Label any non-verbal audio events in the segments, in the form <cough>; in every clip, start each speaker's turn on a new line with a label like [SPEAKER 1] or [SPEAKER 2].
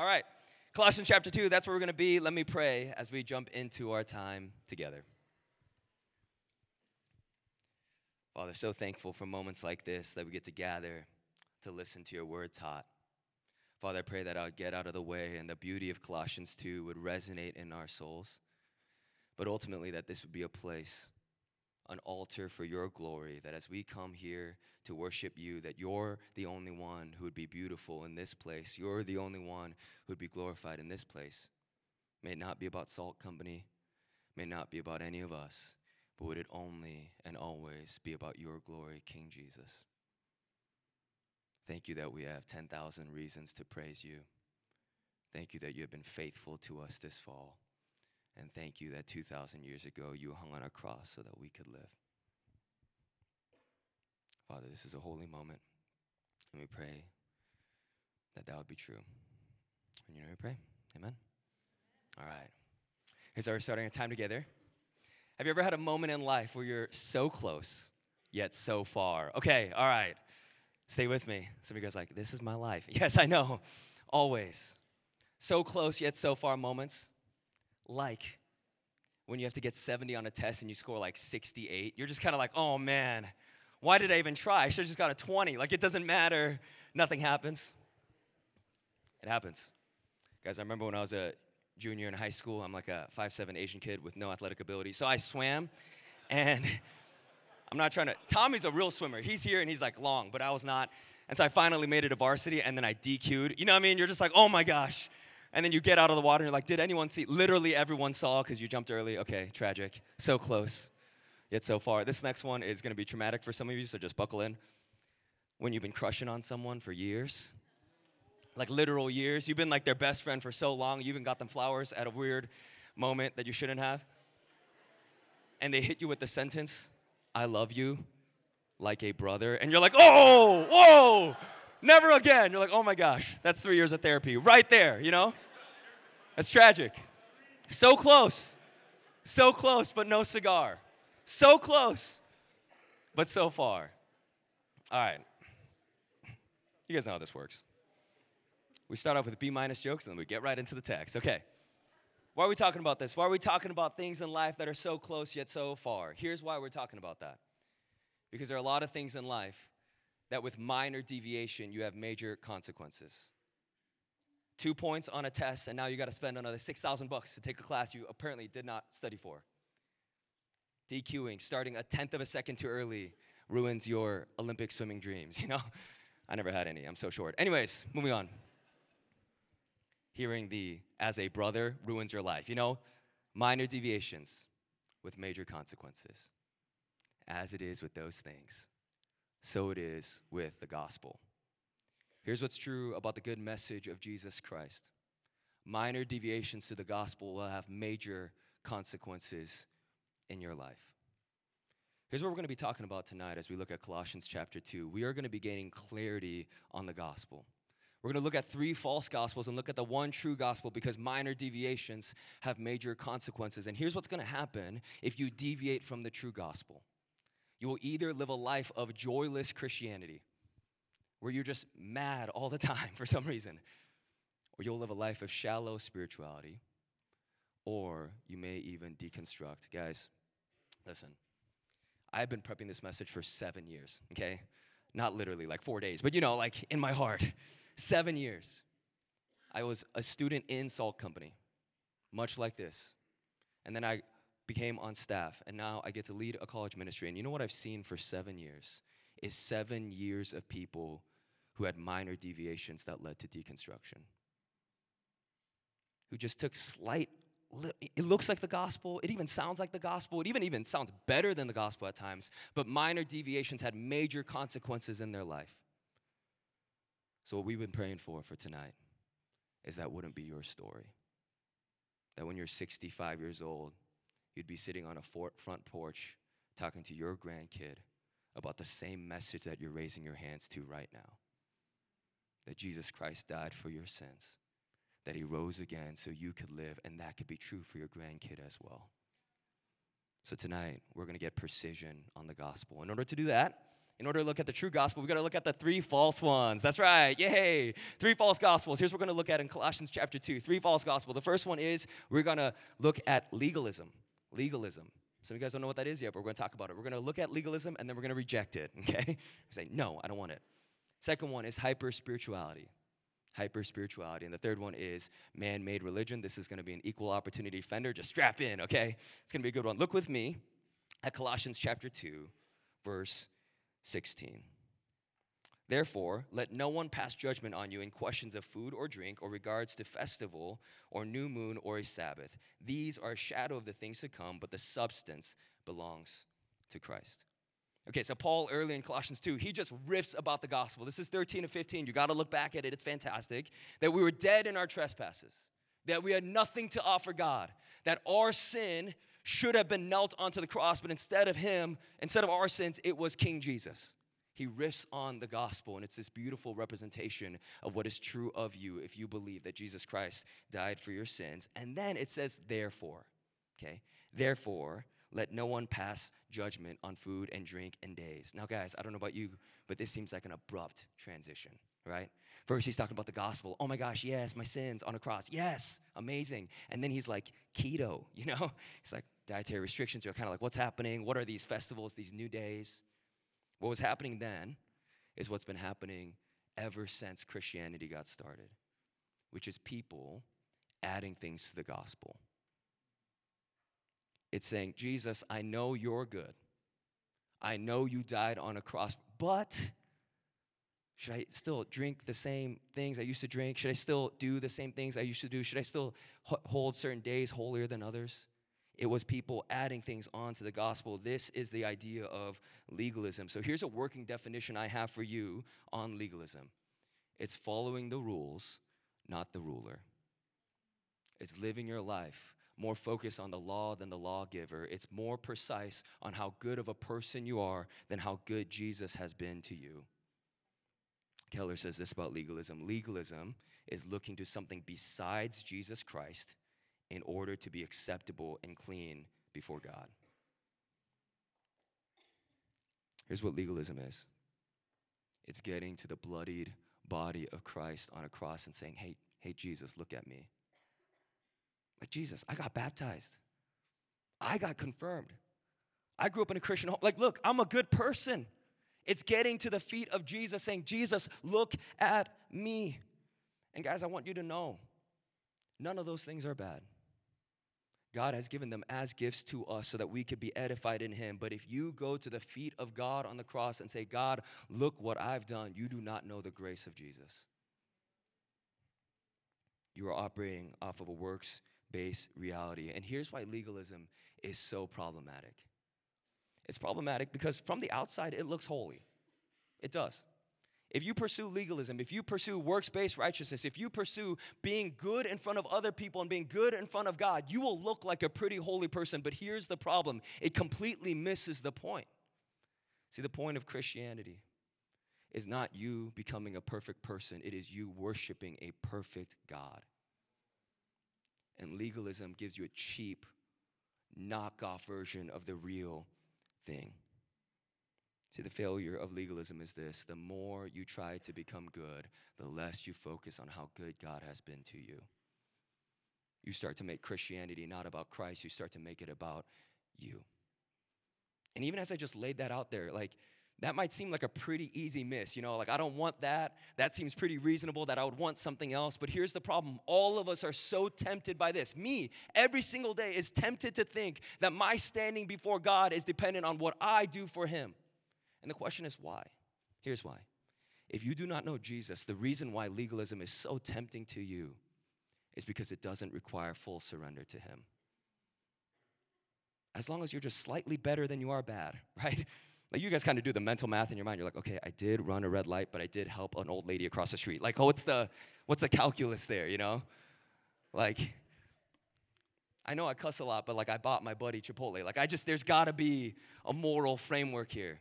[SPEAKER 1] All right. Colossians chapter 2, that's where we're going to be. Let me pray as we jump into our time together. Father, so thankful for moments like this that we get to gather to listen to your word taught. Father, I pray that I would get out of the way and the beauty of Colossians 2 would resonate in our souls. But ultimately, that this would be a place, an altar for your glory, that as we come here to worship you, that you're the only one who would be beautiful in this place. You're the only one who would be glorified in this place. May it not be about Salt Company, may not be about any of us, but would it only and always be about your glory, King Jesus? Thank you that we have 10,000 reasons to praise you. Thank you that you have been faithful to us this fall. And thank you that 2,000 years ago you hung on a cross so that we could live. Father, this is a holy moment, and we pray that that would be true. And you know, we pray. Amen. All right. Here's our starting a time together. Have you ever had a moment in life where you're so close, yet so far? Okay, all right. Stay with me. Some of you guys like, this is my life. <laughs> Yes, I know. Always. So close, yet so far moments. Like when you have to get 70 on a test and you score like 68. You're just kind of like, oh man, why did I even try? I should have just got a 20. Like it doesn't matter. Nothing happens. It happens. Guys, I remember when I was a junior in high school, I'm like a five-seven Asian kid with no athletic ability. So I swam and I'm not trying to, Tommy's a real swimmer. He's here and he's like long, but I was not. And so I finally made it to varsity and then I DQ'd. You know what I mean? You're just like, oh my gosh. And then you get out of the water and you're like, did anyone see? Literally everyone saw because you jumped early. Okay, tragic. So close, yet so far. This next one is going to be traumatic for some of you, so just buckle in. When you've been crushing on someone for years, like literal years, you've been like their best friend for so long, you even got them flowers at a weird moment that you shouldn't have. And they hit you with the sentence, I love you like a brother. And you're like, oh, whoa, never again. You're like, oh my gosh, that's three years of therapy right there, you know? That's tragic. So close. So close, but no cigar. So close, but so far. All right. You guys know how this works. We start off with B minus jokes and then we get right into the text. Okay. Why are we talking about this? Why are we talking about things in life that are so close yet so far? Here's why we're talking about that. Because there are a lot of things in life that with minor deviation, you have major consequences. Two points on a test, and now you got to spend another 6,000 bucks to take a class you apparently did not study for. DQing, starting a tenth of a second too early, ruins your Olympic swimming dreams, <laughs> you know? I never had any, I'm so short. Anyways, moving on. Hearing the as a brother ruins your life. You know, minor deviations with major consequences. As it is with those things, so it is with the gospel. Here's what's true about the good message of Jesus Christ minor deviations to the gospel will have major consequences in your life. Here's what we're going to be talking about tonight as we look at Colossians chapter 2. We are going to be gaining clarity on the gospel. We're going to look at three false gospels and look at the one true gospel because minor deviations have major consequences. And here's what's going to happen if you deviate from the true gospel you will either live a life of joyless Christianity, where you're just mad all the <laughs> time for some reason, or you'll live a life of shallow spirituality, or you may even deconstruct. Guys, listen, I've been prepping this message for seven years, okay? Not literally like four days, but you know, like in my heart, <laughs> seven years. I was a student in Salt Company, much like this. And then I became on staff, and now I get to lead a college ministry. And you know what I've seen for seven years is seven years of people who had minor deviations that led to deconstruction, who just took slight. It looks like the gospel. It even sounds like the gospel. It even even sounds better than the gospel at times. But minor deviations had major consequences in their life. So what we've been praying for for tonight is that wouldn't be your story. That when you're 65 years old, you'd be sitting on a front porch talking to your grandkid about the same message that you're raising your hands to right now that Jesus Christ died for your sins, that he rose again so you could live, and that could be true for your grandkid as well. So tonight, we're going to get precision on the gospel. In order to do that, In order to look at the true gospel, we've got to look at the three false ones. That's right. Yay. Three false gospels. Here's what we're going to look at in Colossians chapter 2. Three false gospels. The first one is we're going to look at legalism. Legalism. Some of you guys don't know what that is yet, but we're going to talk about it. We're going to look at legalism and then we're going to reject it, <laughs> okay? We say, no, I don't want it. Second one is hyper spirituality. Hyper spirituality. And the third one is man made religion. This is going to be an equal opportunity offender. Just strap in, okay? It's going to be a good one. Look with me at Colossians chapter 2, verse 16. Therefore, let no one pass judgment on you in questions of food or drink or regards to festival or new moon or a Sabbath. These are a shadow of the things to come, but the substance belongs to Christ. Okay, so Paul early in Colossians 2, he just riffs about the gospel. This is 13 to 15. You got to look back at it, it's fantastic. That we were dead in our trespasses, that we had nothing to offer God, that our sin should have been knelt onto the cross, but instead of him, instead of our sins, it was King Jesus. He riffs on the gospel, and it's this beautiful representation of what is true of you if you believe that Jesus Christ died for your sins. And then it says, therefore, okay? Therefore, let no one pass judgment on food and drink and days. Now, guys, I don't know about you, but this seems like an abrupt transition, right? First, he's talking about the gospel. Oh my gosh, yes, my sins on a cross. Yes, amazing. And then he's like, keto, <laughs> you know? He's like, dietary restrictions. You're kind of like, what's happening? What are these festivals, these new days? What was happening then is what's been happening ever since Christianity got started, which is people adding things to the gospel. It's saying, Jesus, I know you're good. I know you died on a cross, but should I still drink the same things I used to drink? Should I still do the same things I used to do? Should I still hold certain days holier than others? It was people adding things onto the gospel. This is the idea of legalism. So here's a working definition I have for you on legalism it's following the rules, not the ruler. It's living your life more focused on the law than the lawgiver. It's more precise on how good of a person you are than how good Jesus has been to you. Keller says this about legalism legalism is looking to something besides Jesus Christ in order to be acceptable and clean before God. Here's what legalism is it's getting to the bloodied body of Christ on a cross and saying, Hey, hey, Jesus, look at me. Like, Jesus, I got baptized, I got confirmed. I grew up in a Christian home. Like, look, I'm a good person. It's getting to the feet of Jesus saying, Jesus, look at me. And guys, I want you to know none of those things are bad. God has given them as gifts to us so that we could be edified in Him. But if you go to the feet of God on the cross and say, God, look what I've done, you do not know the grace of Jesus. You are operating off of a works based reality. And here's why legalism is so problematic it's problematic because from the outside, it looks holy. It does. If you pursue legalism, if you pursue works based righteousness, if you pursue being good in front of other people and being good in front of God, you will look like a pretty holy person. But here's the problem it completely misses the point. See, the point of Christianity is not you becoming a perfect person, it is you worshiping a perfect God. And legalism gives you a cheap, knockoff version of the real thing. See, the failure of legalism is this the more you try to become good, the less you focus on how good God has been to you. You start to make Christianity not about Christ, you start to make it about you. And even as I just laid that out there, like, that might seem like a pretty easy miss, you know, like I don't want that. That seems pretty reasonable that I would want something else. But here's the problem all of us are so tempted by this. Me, every single day, is tempted to think that my standing before God is dependent on what I do for Him. And the question is why? Here's why. If you do not know Jesus, the reason why legalism is so tempting to you is because it doesn't require full surrender to Him. As long as you're just slightly better than you are bad, <laughs> right? Like you guys kind of do the mental math in your mind. You're like, okay, I did run a red light, but I did help an old lady across the street. Like, oh, what's the what's the calculus there, you know? Like, I know I cuss a lot, but like I bought my buddy Chipotle. Like I just there's gotta be a moral framework here.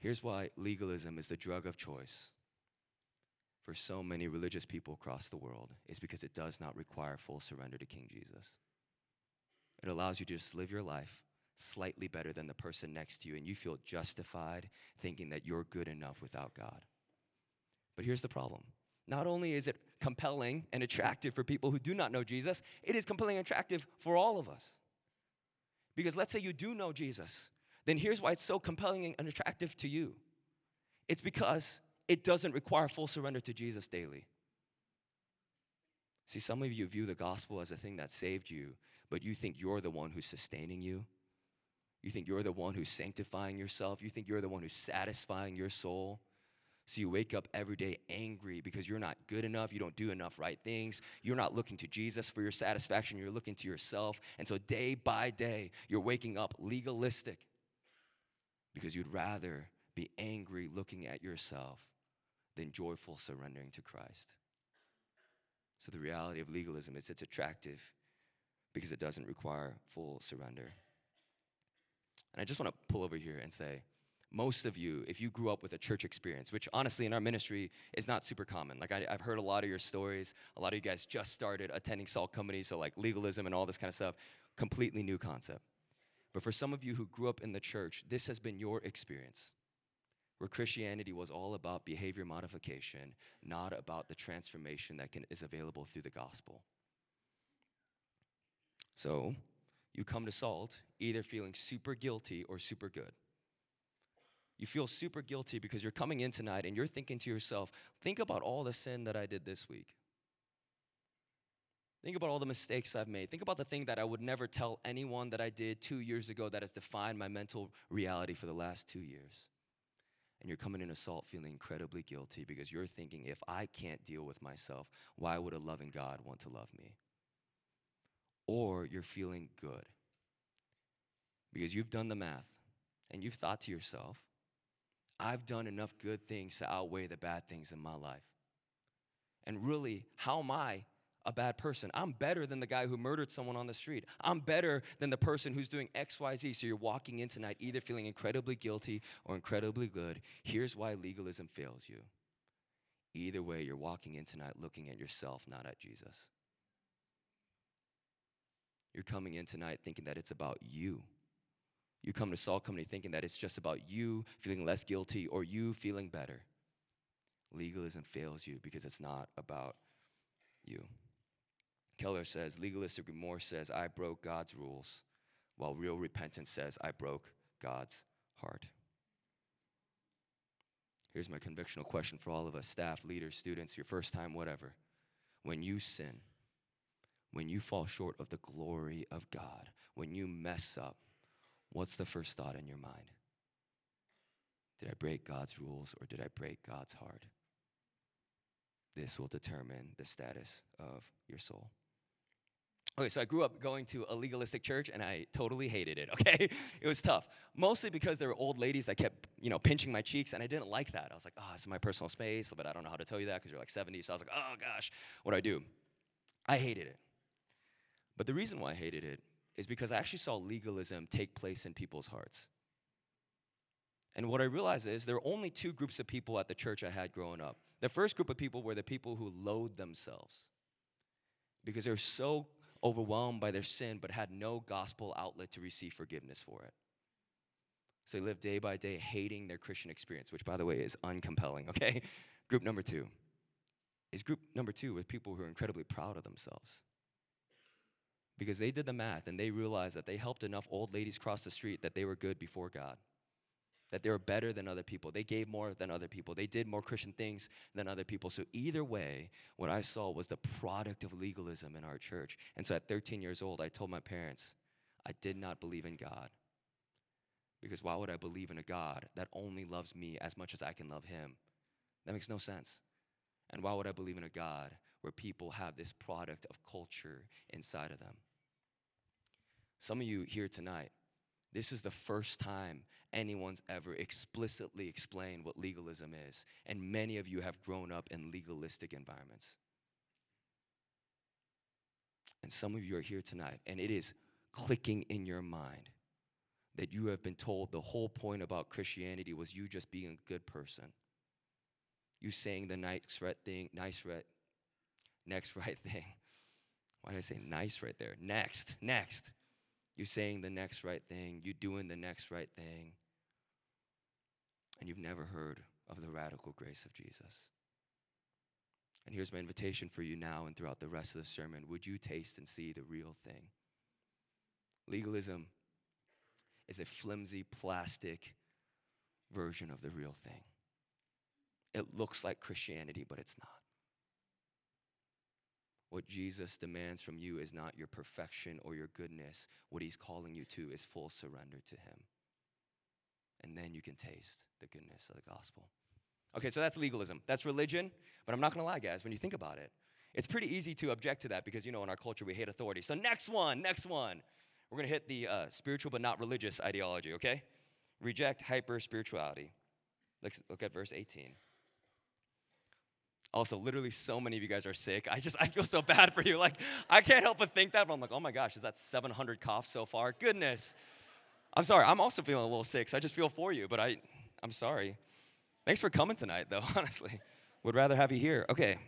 [SPEAKER 1] Here's why legalism is the drug of choice for so many religious people across the world is because it does not require full surrender to King Jesus. It allows you to just live your life slightly better than the person next to you, and you feel justified thinking that you're good enough without God. But here's the problem not only is it compelling and attractive for people who do not know Jesus, it is compelling and attractive for all of us. Because let's say you do know Jesus, then here's why it's so compelling and attractive to you it's because it doesn't require full surrender to Jesus daily. See, some of you view the gospel as a thing that saved you, but you think you're the one who's sustaining you. You think you're the one who's sanctifying yourself. You think you're the one who's satisfying your soul. So you wake up every day angry because you're not good enough, you don't do enough right things, you're not looking to Jesus for your satisfaction, you're looking to yourself. And so day by day, you're waking up legalistic because you'd rather be angry looking at yourself than joyful surrendering to Christ. So the reality of legalism is it's attractive because it doesn't require full surrender. And I just want to pull over here and say, most of you, if you grew up with a church experience, which honestly in our ministry is not super common. Like I, have heard a lot of your stories. A lot of you guys just started attending Salt Company, so like legalism and all this kind of stuff, completely new concept. But for some of you who grew up in the church, this has been your experience, where Christianity was all about behavior modification, not about the transformation that can, is available through the gospel. So you come to Salt either feeling super guilty or super good you feel super guilty because you're coming in tonight and you're thinking to yourself, think about all the sin that I did this week. Think about all the mistakes I've made. Think about the thing that I would never tell anyone that I did two years ago that has defined my mental reality for the last two years. And you're coming in assault feeling incredibly guilty because you're thinking, if I can't deal with myself, why would a loving God want to love me? Or you're feeling good because you've done the math and you've thought to yourself, I've done enough good things to outweigh the bad things in my life. And really, how am I a bad person? I'm better than the guy who murdered someone on the street. I'm better than the person who's doing XYZ. So you're walking in tonight either feeling incredibly guilty or incredibly good. Here's why legalism fails you. Either way, you're walking in tonight looking at yourself, not at Jesus. You're coming in tonight thinking that it's about you you come to Salt Company thinking that it's just about you feeling less guilty or you feeling better. Legalism fails you because it's not about you. Keller says legalistic remorse says, I broke God's rules, while real repentance says, I broke God's heart. Here's my convictional question for all of us staff, leaders, students, your first time, whatever. When you sin, when you fall short of the glory of God, when you mess up, what's the first thought in your mind? Did I break God's rules or did I break God's heart? This will determine the status of your soul. Okay, so I grew up going to a legalistic church and I totally hated it, <laughs> okay? It was tough. Mostly because there were old ladies that kept, you know, pinching my cheeks and I didn't like that. I was like, oh, this is my personal space, but I don't know how to tell you that because you're like 70. So I was like, oh gosh, what do I do? I hated it. But the reason why I hated it is because I actually saw legalism take place in people's hearts. And what I realized is there were only two groups of people at the church I had growing up. The first group of people were the people who loathed themselves because they were so overwhelmed by their sin but had no gospel outlet to receive forgiveness for it. So they lived day by day hating their Christian experience, which, by the way, is uncompelling, <laughs> okay? Group number two is group number two with people who are incredibly proud of themselves because they did the math and they realized that they helped enough old ladies cross the street that they were good before God. That they were better than other people. They gave more than other people. They did more Christian things than other people. So, either way, what I saw was the product of legalism in our church. And so, at 13 years old, I told my parents I did not believe in God. Because why would I believe in a God that only loves me as much as I can love him? That makes no sense. And why would I believe in a God where people have this product of culture inside of them? Some of you here tonight, this is the first time anyone's ever explicitly explained what legalism is. And many of you have grown up in legalistic environments. And some of you are here tonight, and it is clicking in your mind that you have been told the whole point about Christianity was you just being a good person. You saying the nice right thing, nice right, next <laughs> right thing. Why did I say nice right there? Next, next you saying the next right thing, you're doing the next right thing, and you've never heard of the radical grace of Jesus. And here's my invitation for you now and throughout the rest of the sermon. Would you taste and see the real thing? Legalism is a flimsy plastic version of the real thing. It looks like Christianity, but it's not. What Jesus demands from you is not your perfection or your goodness. What he's calling you to is full surrender to him. And then you can taste the goodness of the gospel. Okay, so that's legalism. That's religion. But I'm not gonna lie, guys, when you think about it, it's pretty easy to object to that because, you know, in our culture, we hate authority. So, next one, next one. We're gonna hit the uh, spiritual but not religious ideology, okay? Reject hyper spirituality. Let's look at verse 18. Also, literally, so many of you guys are sick. I just, I feel so bad for you. Like, I can't help but think that, but I'm like, oh my gosh, is that 700 coughs so far? Goodness. I'm sorry. I'm also feeling a little sick, so I just feel for you, but I, I'm sorry. Thanks for coming tonight, though, <laughs> honestly. Would rather have you here. Okay.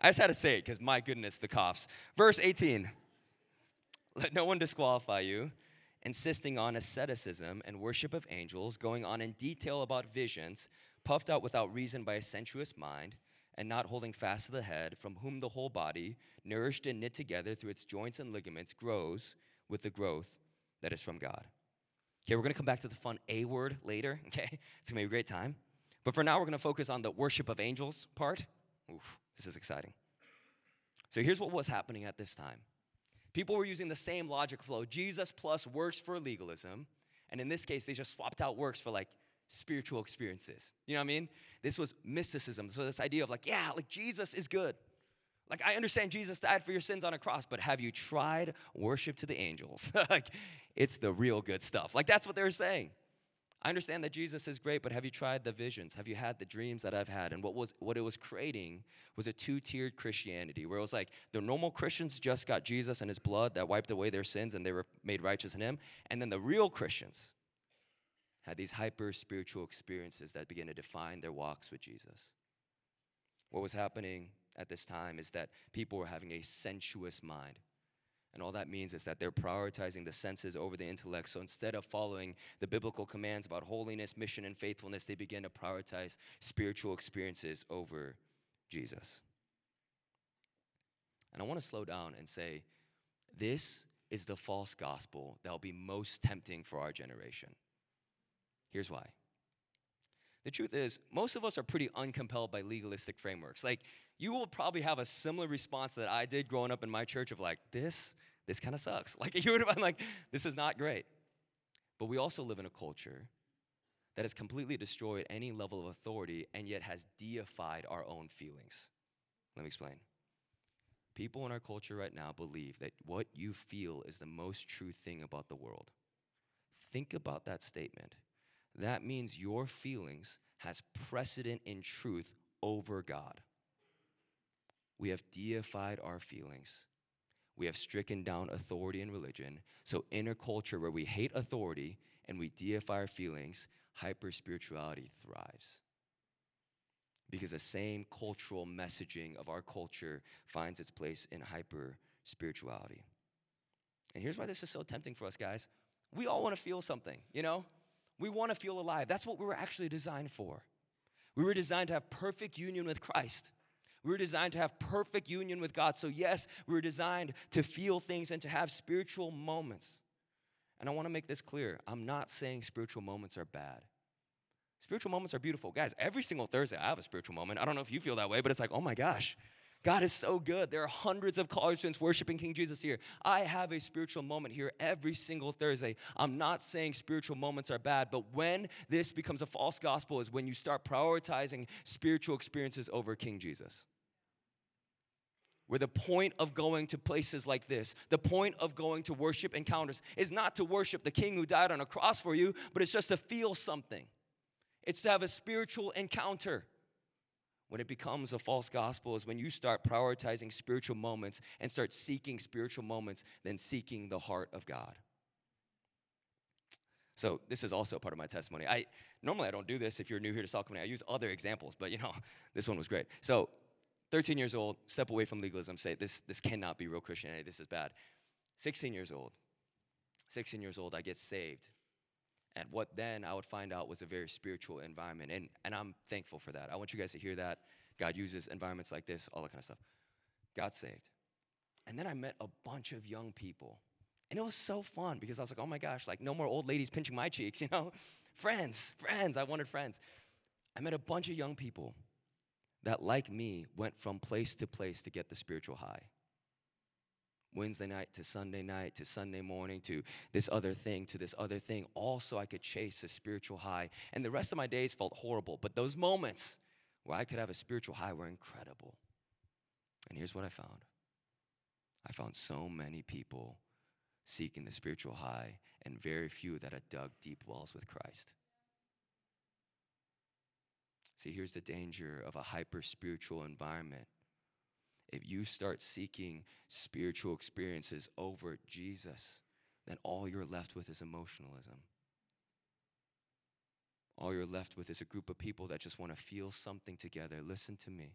[SPEAKER 1] I just had to say it because my goodness, the coughs. Verse 18 Let no one disqualify you, insisting on asceticism and worship of angels, going on in detail about visions puffed out without reason by a sensuous mind, and not holding fast to the head, from whom the whole body, nourished and knit together through its joints and ligaments, grows with the growth that is from God. Okay, we're gonna come back to the fun A word later, <laughs> okay? It's gonna be a great time. But for now, we're gonna focus on the worship of angels part. Oof, this is exciting. So here's what was happening at this time people were using the same logic flow Jesus plus works for legalism. And in this case, they just swapped out works for like spiritual experiences. You know what I mean? This was mysticism. So, this idea of like, yeah, like Jesus is good. Like, I understand Jesus died for your sins on a cross, but have you tried worship to the angels? <laughs> like, it's the real good stuff. Like, that's what they were saying. I understand that Jesus is great, but have you tried the visions? Have you had the dreams that I've had? And what was what it was creating was a two-tiered Christianity, where it was like the normal Christians just got Jesus and his blood that wiped away their sins and they were made righteous in him. And then the real Christians, had these hyper spiritual experiences that began to define their walks with Jesus. What was happening at this time is that people were having a sensuous mind. And all that means is that they're prioritizing the senses over the intellect. So instead of following the biblical commands about holiness, mission, and faithfulness, they begin to prioritize spiritual experiences over Jesus. And I want to slow down and say, this is the false gospel that will be most tempting for our generation. Here's why. The truth is, most of us are pretty uncompelled by legalistic frameworks. Like, you will probably have a similar response that I did growing up in my church of like, this, this kind of sucks. <laughs> Like, you would have been like, this is not great. But we also live in a culture that has completely destroyed any level of authority and yet has deified our own feelings. Let me explain. People in our culture right now believe that what you feel is the most true thing about the world. Think about that statement that means your feelings has precedent in truth over God. We have deified our feelings. We have stricken down authority in religion. So, in a culture where we hate authority and we deify our feelings, hyper spirituality thrives. Because the same cultural messaging of our culture finds its place in hyper spirituality. And here's why this is so tempting for us, guys. We all want to feel something, you know? We want to feel alive. That's what we were actually designed for. We were designed to have perfect union with Christ. We were designed to have perfect union with God. So, yes, we were designed to feel things and to have spiritual moments. And I want to make this clear I'm not saying spiritual moments are bad. Spiritual moments are beautiful. Guys, every single Thursday I have a spiritual moment. I don't know if you feel that way, but it's like, oh my gosh, God is so good. There are hundreds of college students worshiping King Jesus here. I have a spiritual moment here every single Thursday. I'm not saying spiritual moments are bad, but when this becomes a false gospel is when you start prioritizing spiritual experiences over King Jesus. Where the point of going to places like this, the point of going to worship encounters is not to worship the King who died on a cross for you, but it's just to feel something. It's to have a spiritual encounter when it becomes a false gospel is when you start prioritizing spiritual moments and start seeking spiritual moments than seeking the heart of God. So this is also part of my testimony. I normally I don't do this if you're new here to Salt Company. I use other examples, but you know, <laughs> this one was great. So 13 years old, step away from legalism, say this this cannot be real Christianity, this is bad. 16 years old, 16 years old, I get saved. And what then I would find out was a very spiritual environment. And, and I'm thankful for that. I want you guys to hear that. God uses environments like this, all that kind of stuff. Got saved. And then I met a bunch of young people. And it was so fun because I was like, oh my gosh, like no more old ladies pinching my cheeks, <laughs> you know? friends, friends. I wanted friends. I met a bunch of young people that, like me, went from place to place to get the spiritual high. Wednesday night to Sunday night to Sunday morning to this other thing to this other thing, also I could chase a spiritual high. And the rest of my days felt horrible, but those moments where I could have a spiritual high were incredible. And here's what I found I found so many people seeking the spiritual high, and very few that had dug deep wells with Christ. See, here's the danger of a hyper spiritual environment. If you start seeking spiritual experiences over Jesus, then all you're left with is emotionalism. All you're left with is a group of people that just want to feel something together. Listen to me.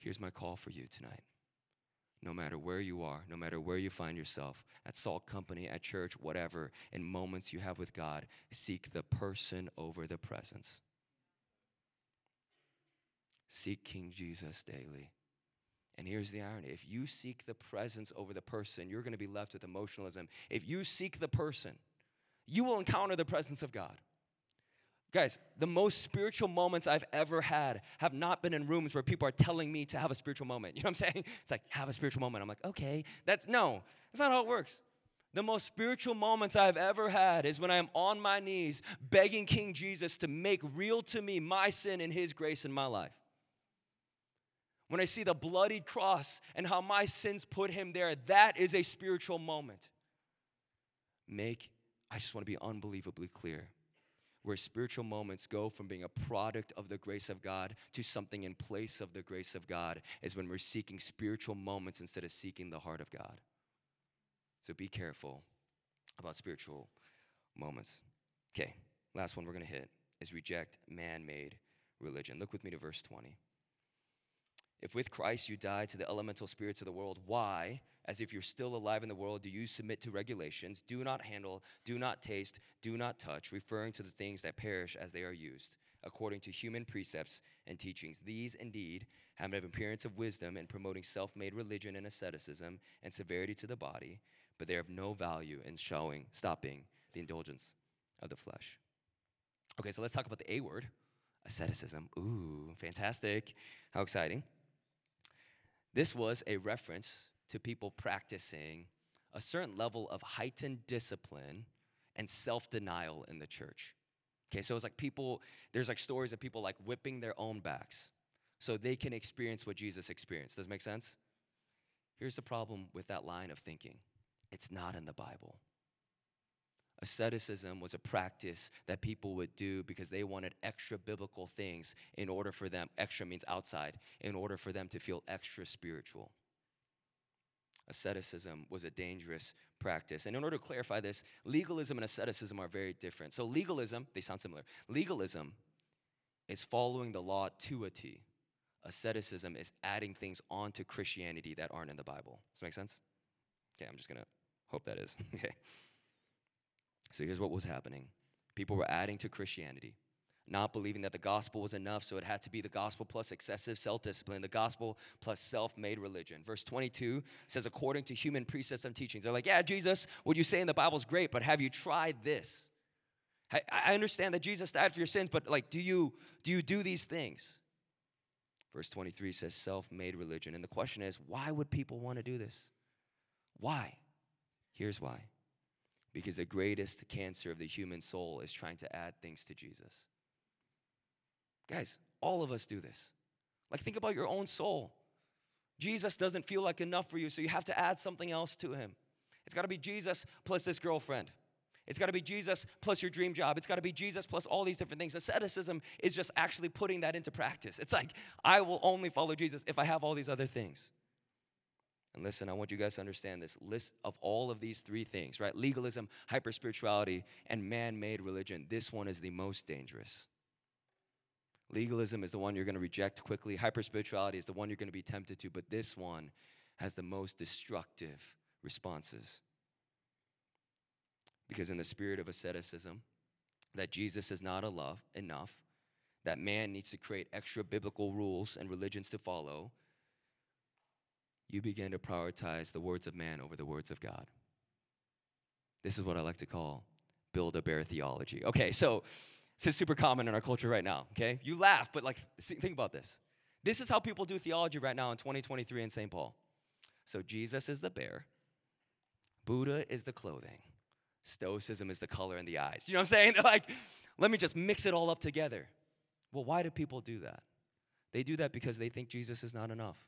[SPEAKER 1] Here's my call for you tonight no matter where you are, no matter where you find yourself, at Salt Company, at church, whatever, in moments you have with God, seek the person over the presence. Seek King Jesus daily. And here's the irony if you seek the presence over the person, you're going to be left with emotionalism. If you seek the person, you will encounter the presence of God. Guys, the most spiritual moments I've ever had have not been in rooms where people are telling me to have a spiritual moment. You know what I'm saying? It's like, have a spiritual moment. I'm like, okay, that's no, that's not how it works. The most spiritual moments I've ever had is when I am on my knees begging King Jesus to make real to me my sin and his grace in my life. When I see the bloodied cross and how my sins put him there, that is a spiritual moment. Make, I just want to be unbelievably clear where spiritual moments go from being a product of the grace of God to something in place of the grace of God is when we're seeking spiritual moments instead of seeking the heart of God. So be careful about spiritual moments. Okay, last one we're going to hit is reject man made religion. Look with me to verse 20. If with Christ you died to the elemental spirits of the world, why, as if you're still alive in the world, do you submit to regulations? Do not handle, do not taste, do not touch, referring to the things that perish as they are used, according to human precepts and teachings. These indeed have an appearance of wisdom in promoting self made religion and asceticism and severity to the body, but they have no value in showing, stopping the indulgence of the flesh. Okay, so let's talk about the A word asceticism. Ooh, fantastic. How exciting. This was a reference to people practicing a certain level of heightened discipline and self denial in the church. Okay, so it's like people, there's like stories of people like whipping their own backs so they can experience what Jesus experienced. Does it make sense? Here's the problem with that line of thinking it's not in the Bible. Asceticism was a practice that people would do because they wanted extra biblical things in order for them, extra means outside, in order for them to feel extra spiritual. Asceticism was a dangerous practice. And in order to clarify this, legalism and asceticism are very different. So, legalism, they sound similar. Legalism is following the law to a T. Asceticism is adding things onto Christianity that aren't in the Bible. Does that make sense? Okay, I'm just gonna hope that is. <laughs> okay. So here's what was happening people were adding to Christianity, not believing that the gospel was enough, so it had to be the gospel plus excessive self discipline, the gospel plus self made religion. Verse 22 says, according to human precepts and teachings. They're like, yeah, Jesus, what you say in the Bible is great, but have you tried this? I understand that Jesus died for your sins, but like, do you do you do these things? Verse 23 says self-made religion. And the question is, why would people want to do this? Why? Here's why because the greatest cancer of the human soul is trying to add things to Jesus. Guys, all of us do this. Like, think about your own soul. Jesus doesn't feel like enough for you, so you have to add something else to him. It's got to be Jesus plus this girlfriend. It's got to be Jesus plus your dream job. It's got to be Jesus plus all these different things. Asceticism is just actually putting that into practice. It's like, I will only follow Jesus if I have all these other things. And listen, I want you guys to understand this list of all of these three things, right? Legalism, hyper spirituality, and man made religion. This one is the most dangerous. Legalism is the one you're going to reject quickly, hyper spirituality is the one you're going to be tempted to, but this one has the most destructive responses. because in the spirit of asceticism, that Jesus is not enough, that man needs to create extra biblical rules and religions to follow, you begin to prioritize the words of man over the words of God. This is what I like to call build a bear theology. Okay, so this is super common in our culture right now, okay? You laugh, but like, think about this. This is how people do theology right now in 2023 in St. Paul. So Jesus is the bear, Buddha is the clothing, Stoicism is the color in the eyes. You know what I'm saying? <laughs> Like, let me just mix it all up together. Well, why do people do that? They do that because they think Jesus is not enough.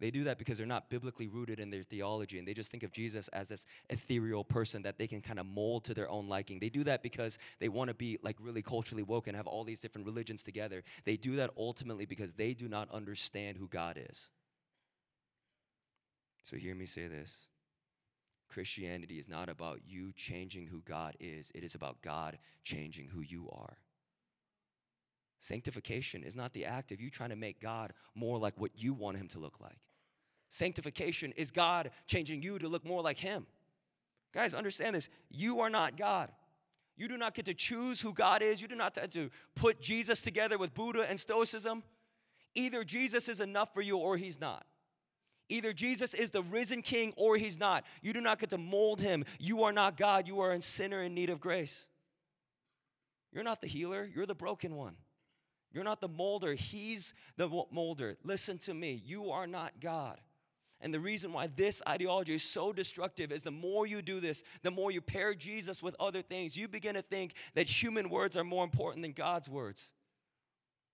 [SPEAKER 1] They do that because they're not biblically rooted in their theology and they just think of Jesus as this ethereal person that they can kind of mold to their own liking. They do that because they want to be like really culturally woke and have all these different religions together. They do that ultimately because they do not understand who God is. So hear me say this Christianity is not about you changing who God is, it is about God changing who you are. Sanctification is not the act of you trying to make God more like what you want him to look like. Sanctification is God changing you to look more like him. Guys, understand this. You are not God. You do not get to choose who God is. You do not get to put Jesus together with Buddha and Stoicism. Either Jesus is enough for you or he's not. Either Jesus is the risen king or he's not. You do not get to mold him. You are not God. You are a sinner in need of grace. You're not the healer, you're the broken one. You're not the molder, He's the molder. Listen to me, you are not God. And the reason why this ideology is so destructive is the more you do this, the more you pair Jesus with other things, you begin to think that human words are more important than God's words.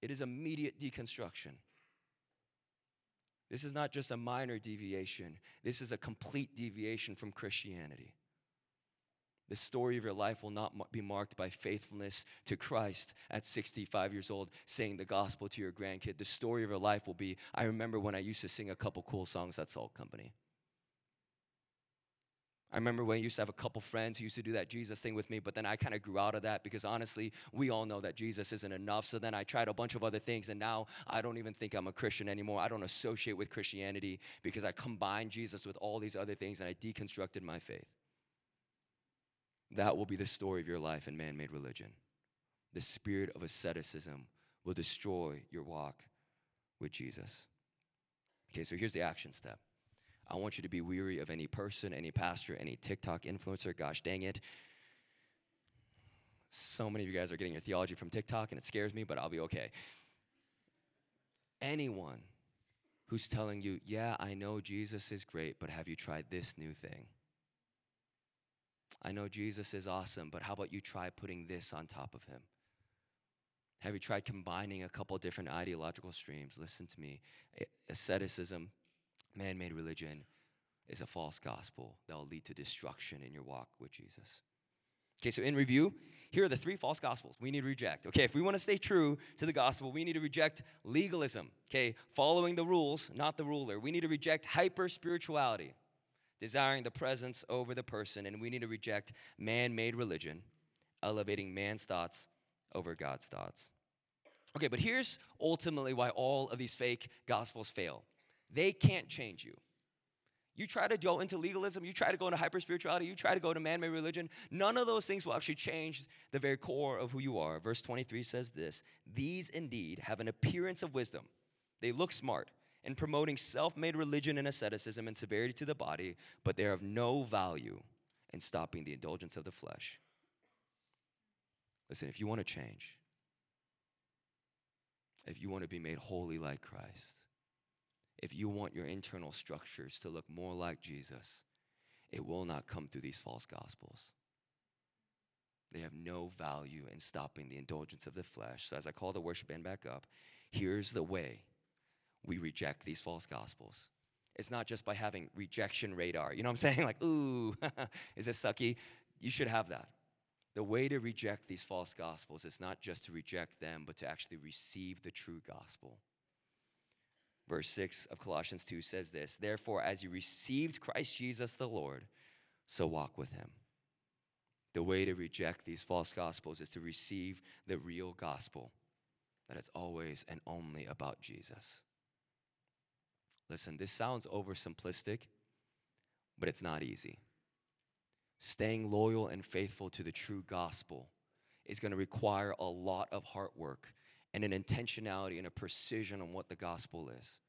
[SPEAKER 1] It is immediate deconstruction. This is not just a minor deviation, this is a complete deviation from Christianity. The story of your life will not be marked by faithfulness to Christ at 65 years old, saying the gospel to your grandkid. The story of your life will be I remember when I used to sing a couple cool songs at Salt Company. I remember when I used to have a couple friends who used to do that Jesus thing with me, but then I kind of grew out of that because honestly, we all know that Jesus isn't enough. So then I tried a bunch of other things, and now I don't even think I'm a Christian anymore. I don't associate with Christianity because I combined Jesus with all these other things and I deconstructed my faith. That will be the story of your life in man made religion. The spirit of asceticism will destroy your walk with Jesus. Okay, so here's the action step. I want you to be weary of any person, any pastor, any TikTok influencer. Gosh dang it. So many of you guys are getting your theology from TikTok, and it scares me, but I'll be okay. Anyone who's telling you, yeah, I know Jesus is great, but have you tried this new thing? I know Jesus is awesome, but how about you try putting this on top of him? Have you tried combining a couple different ideological streams? Listen to me. Asceticism, man made religion, is a false gospel that will lead to destruction in your walk with Jesus. Okay, so in review, here are the three false gospels we need to reject. Okay, if we want to stay true to the gospel, we need to reject legalism, okay, following the rules, not the ruler. We need to reject hyper spirituality desiring the presence over the person, and we need to reject man made religion, elevating man's thoughts over God's thoughts. Okay, but here's ultimately why all of these fake gospels fail they can't change you. You try to go into legalism, you try to go into hyper spirituality, you try to go to man made religion, none of those things will actually change the very core of who you are. Verse 23 says this These indeed have an appearance of wisdom, they look smart and promoting self made religion and asceticism and severity to the body, but they are of no value in stopping the indulgence of the flesh. Listen, if you want to change, if you want to be made holy like Christ, if you want your internal structures to look more like Jesus, it will not come through these false gospels. They have no value in stopping the indulgence of the flesh. So, as I call the worship band back up, here's the way we reject these false gospels. It's not just by having rejection radar. You know what I'm <laughs> saying? Like, ooh, <laughs> is this sucky? You should have that. The way to reject these false gospels is not just to reject them, but to actually receive the true gospel. Verse 6 of Colossians 2 says this Therefore, as you received Christ Jesus the Lord, so walk with him. The way to reject these false gospels is to receive the real gospel that it's always and only about Jesus. Listen, this sounds oversimplistic, but it's not easy. staying loyal and faithful to the true gospel is going to require a lot of hard work and an intentionality and a precision on what the gospel is.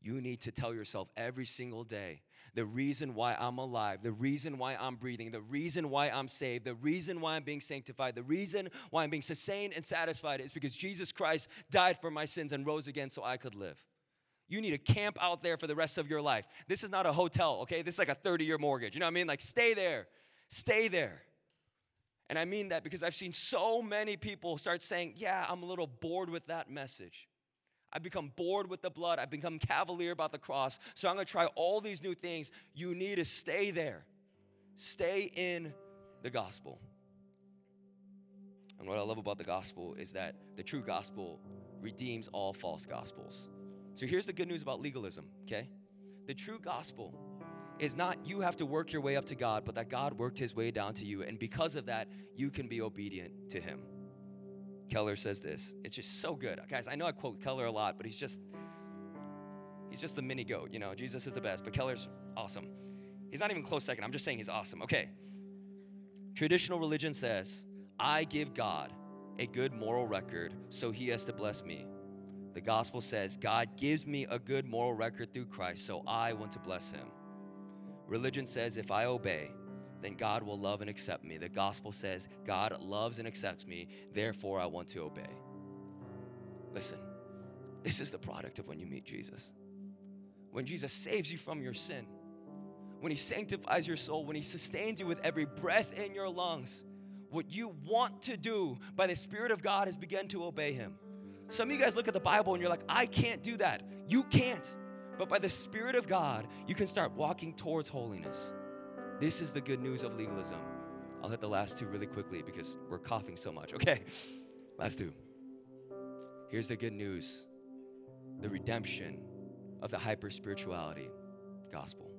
[SPEAKER 1] You need to tell yourself every single day the reason why I'm alive, the reason why I'm breathing, the reason why I'm saved, the reason why I'm being sanctified, the reason why I'm being sustained and satisfied is because Jesus Christ died for my sins and rose again so I could live. You need to camp out there for the rest of your life. This is not a hotel, okay? This is like a 30 year mortgage. You know what I mean? Like, stay there. Stay there. And I mean that because I've seen so many people start saying, Yeah, I'm a little bored with that message. I've become bored with the blood. I've become cavalier about the cross. So I'm going to try all these new things. You need to stay there. Stay in the gospel. And what I love about the gospel is that the true gospel redeems all false gospels. So here's the good news about legalism, okay? The true gospel is not you have to work your way up to God, but that God worked his way down to you. And because of that, you can be obedient to him. Keller says this. It's just so good. Guys, I know I quote Keller a lot, but he's just he's just the mini goat, you know. Jesus is the best, but Keller's awesome. He's not even close second. I'm just saying he's awesome. Okay. Traditional religion says, "I give God a good moral record, so he has to bless me." The gospel says, "God gives me a good moral record through Christ, so I want to bless him." Religion says, "If I obey, then God will love and accept me. The gospel says God loves and accepts me, therefore I want to obey. Listen, this is the product of when you meet Jesus. When Jesus saves you from your sin, when He sanctifies your soul, when He sustains you with every breath in your lungs, what you want to do by the Spirit of God is begin to obey Him. Some of you guys look at the Bible and you're like, I can't do that. You can't. But by the Spirit of God, you can start walking towards holiness. This is the good news of legalism. I'll hit the last two really quickly because we're coughing so much. <laughs> Okay, last two. Here's the good news the redemption of the hyper spirituality gospel.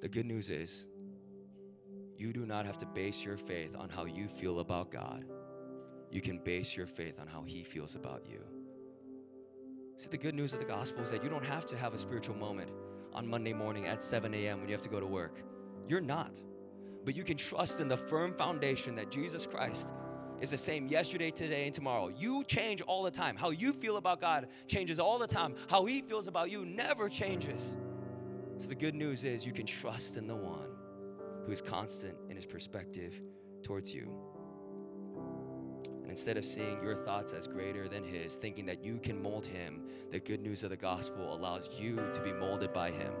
[SPEAKER 1] The good news is you do not have to base your faith on how you feel about God. You can base your faith on how He feels about you. See, the good news of the gospel is that you don't have to have a spiritual moment on Monday morning at 7 a.m. when you have to go to work. You're not. But you can trust in the firm foundation that Jesus Christ is the same yesterday, today, and tomorrow. You change all the time. How you feel about God changes all the time. How He feels about you never changes. So the good news is you can trust in the one who is constant in his perspective towards you. Instead of seeing your thoughts as greater than His, thinking that you can mold Him, the good news of the gospel allows you to be molded by Him.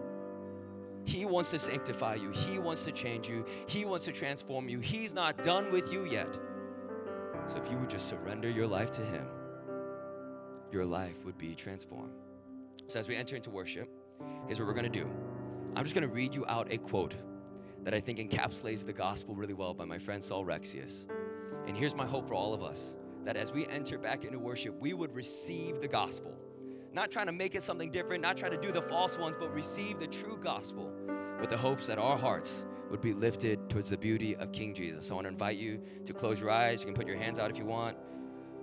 [SPEAKER 1] He wants to sanctify you, He wants to change you, He wants to transform you. He's not done with you yet. So if you would just surrender your life to Him, your life would be transformed. So as we enter into worship, here's what we're going to do. I'm just going to read you out a quote that I think encapsulates the gospel really well by my friend Saul Rexius. And here's my hope for all of us that as we enter back into worship, we would receive the gospel. Not trying to make it something different, not trying to do the false ones, but receive the true gospel with the hopes that our hearts would be lifted towards the beauty of King Jesus. So I want to invite you to close your eyes. You can put your hands out if you want.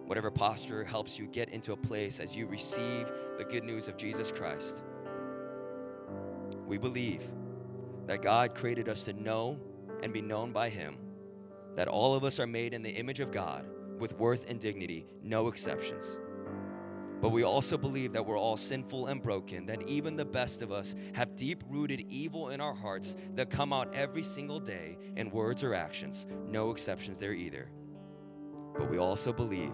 [SPEAKER 1] Whatever posture helps you get into a place as you receive the good news of Jesus Christ. We believe that God created us to know and be known by Him that all of us are made in the image of God with worth and dignity, no exceptions. But we also believe that we're all sinful and broken, that even the best of us have deep rooted evil in our hearts that come out every single day in words or actions, no exceptions there either. But we also believe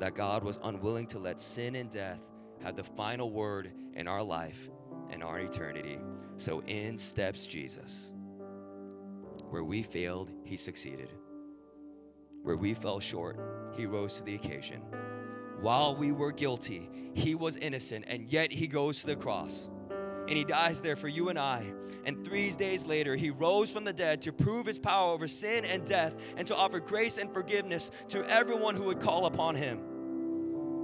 [SPEAKER 1] that God was unwilling to let sin and death have the final word in our life and our eternity. So in steps Jesus. Where we failed, he succeeded. Where we fell short, he rose to the occasion. While we were guilty, he was innocent, and yet he goes to the cross. And he dies there for you and I. And three days later, he rose from the dead to prove his power over sin and death and to offer grace and forgiveness to everyone who would call upon him.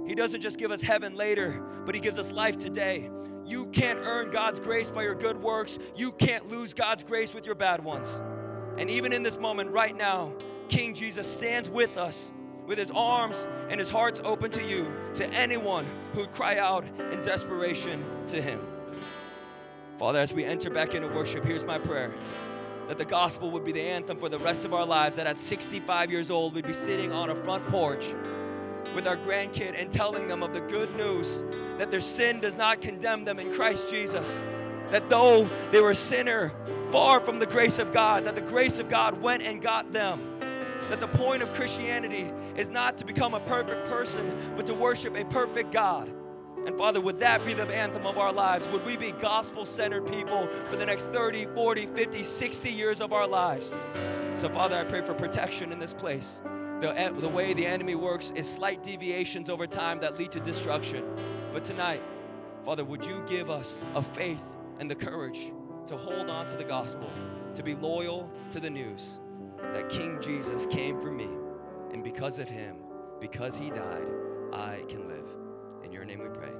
[SPEAKER 1] He doesn't just give us heaven later, but He gives us life today. You can't earn God's grace by your good works. You can't lose God's grace with your bad ones. And even in this moment, right now, King Jesus stands with us with his arms and his hearts open to you, to anyone who would cry out in desperation to him. Father, as we enter back into worship, here's my prayer that the gospel would be the anthem for the rest of our lives, that at 65 years old, we'd be sitting on a front porch with our grandkid and telling them of the good news that their sin does not condemn them in Christ Jesus. That though they were a sinner, far from the grace of God, that the grace of God went and got them. That the point of Christianity is not to become a perfect person, but to worship a perfect God. And Father, would that be the anthem of our lives? Would we be gospel centered people for the next 30, 40, 50, 60 years of our lives? So, Father, I pray for protection in this place. The, the way the enemy works is slight deviations over time that lead to destruction. But tonight, Father, would you give us a faith and the courage to hold on to the gospel, to be loyal to the news that King Jesus came for me, and because of him, because he died, I can live. In your name we pray.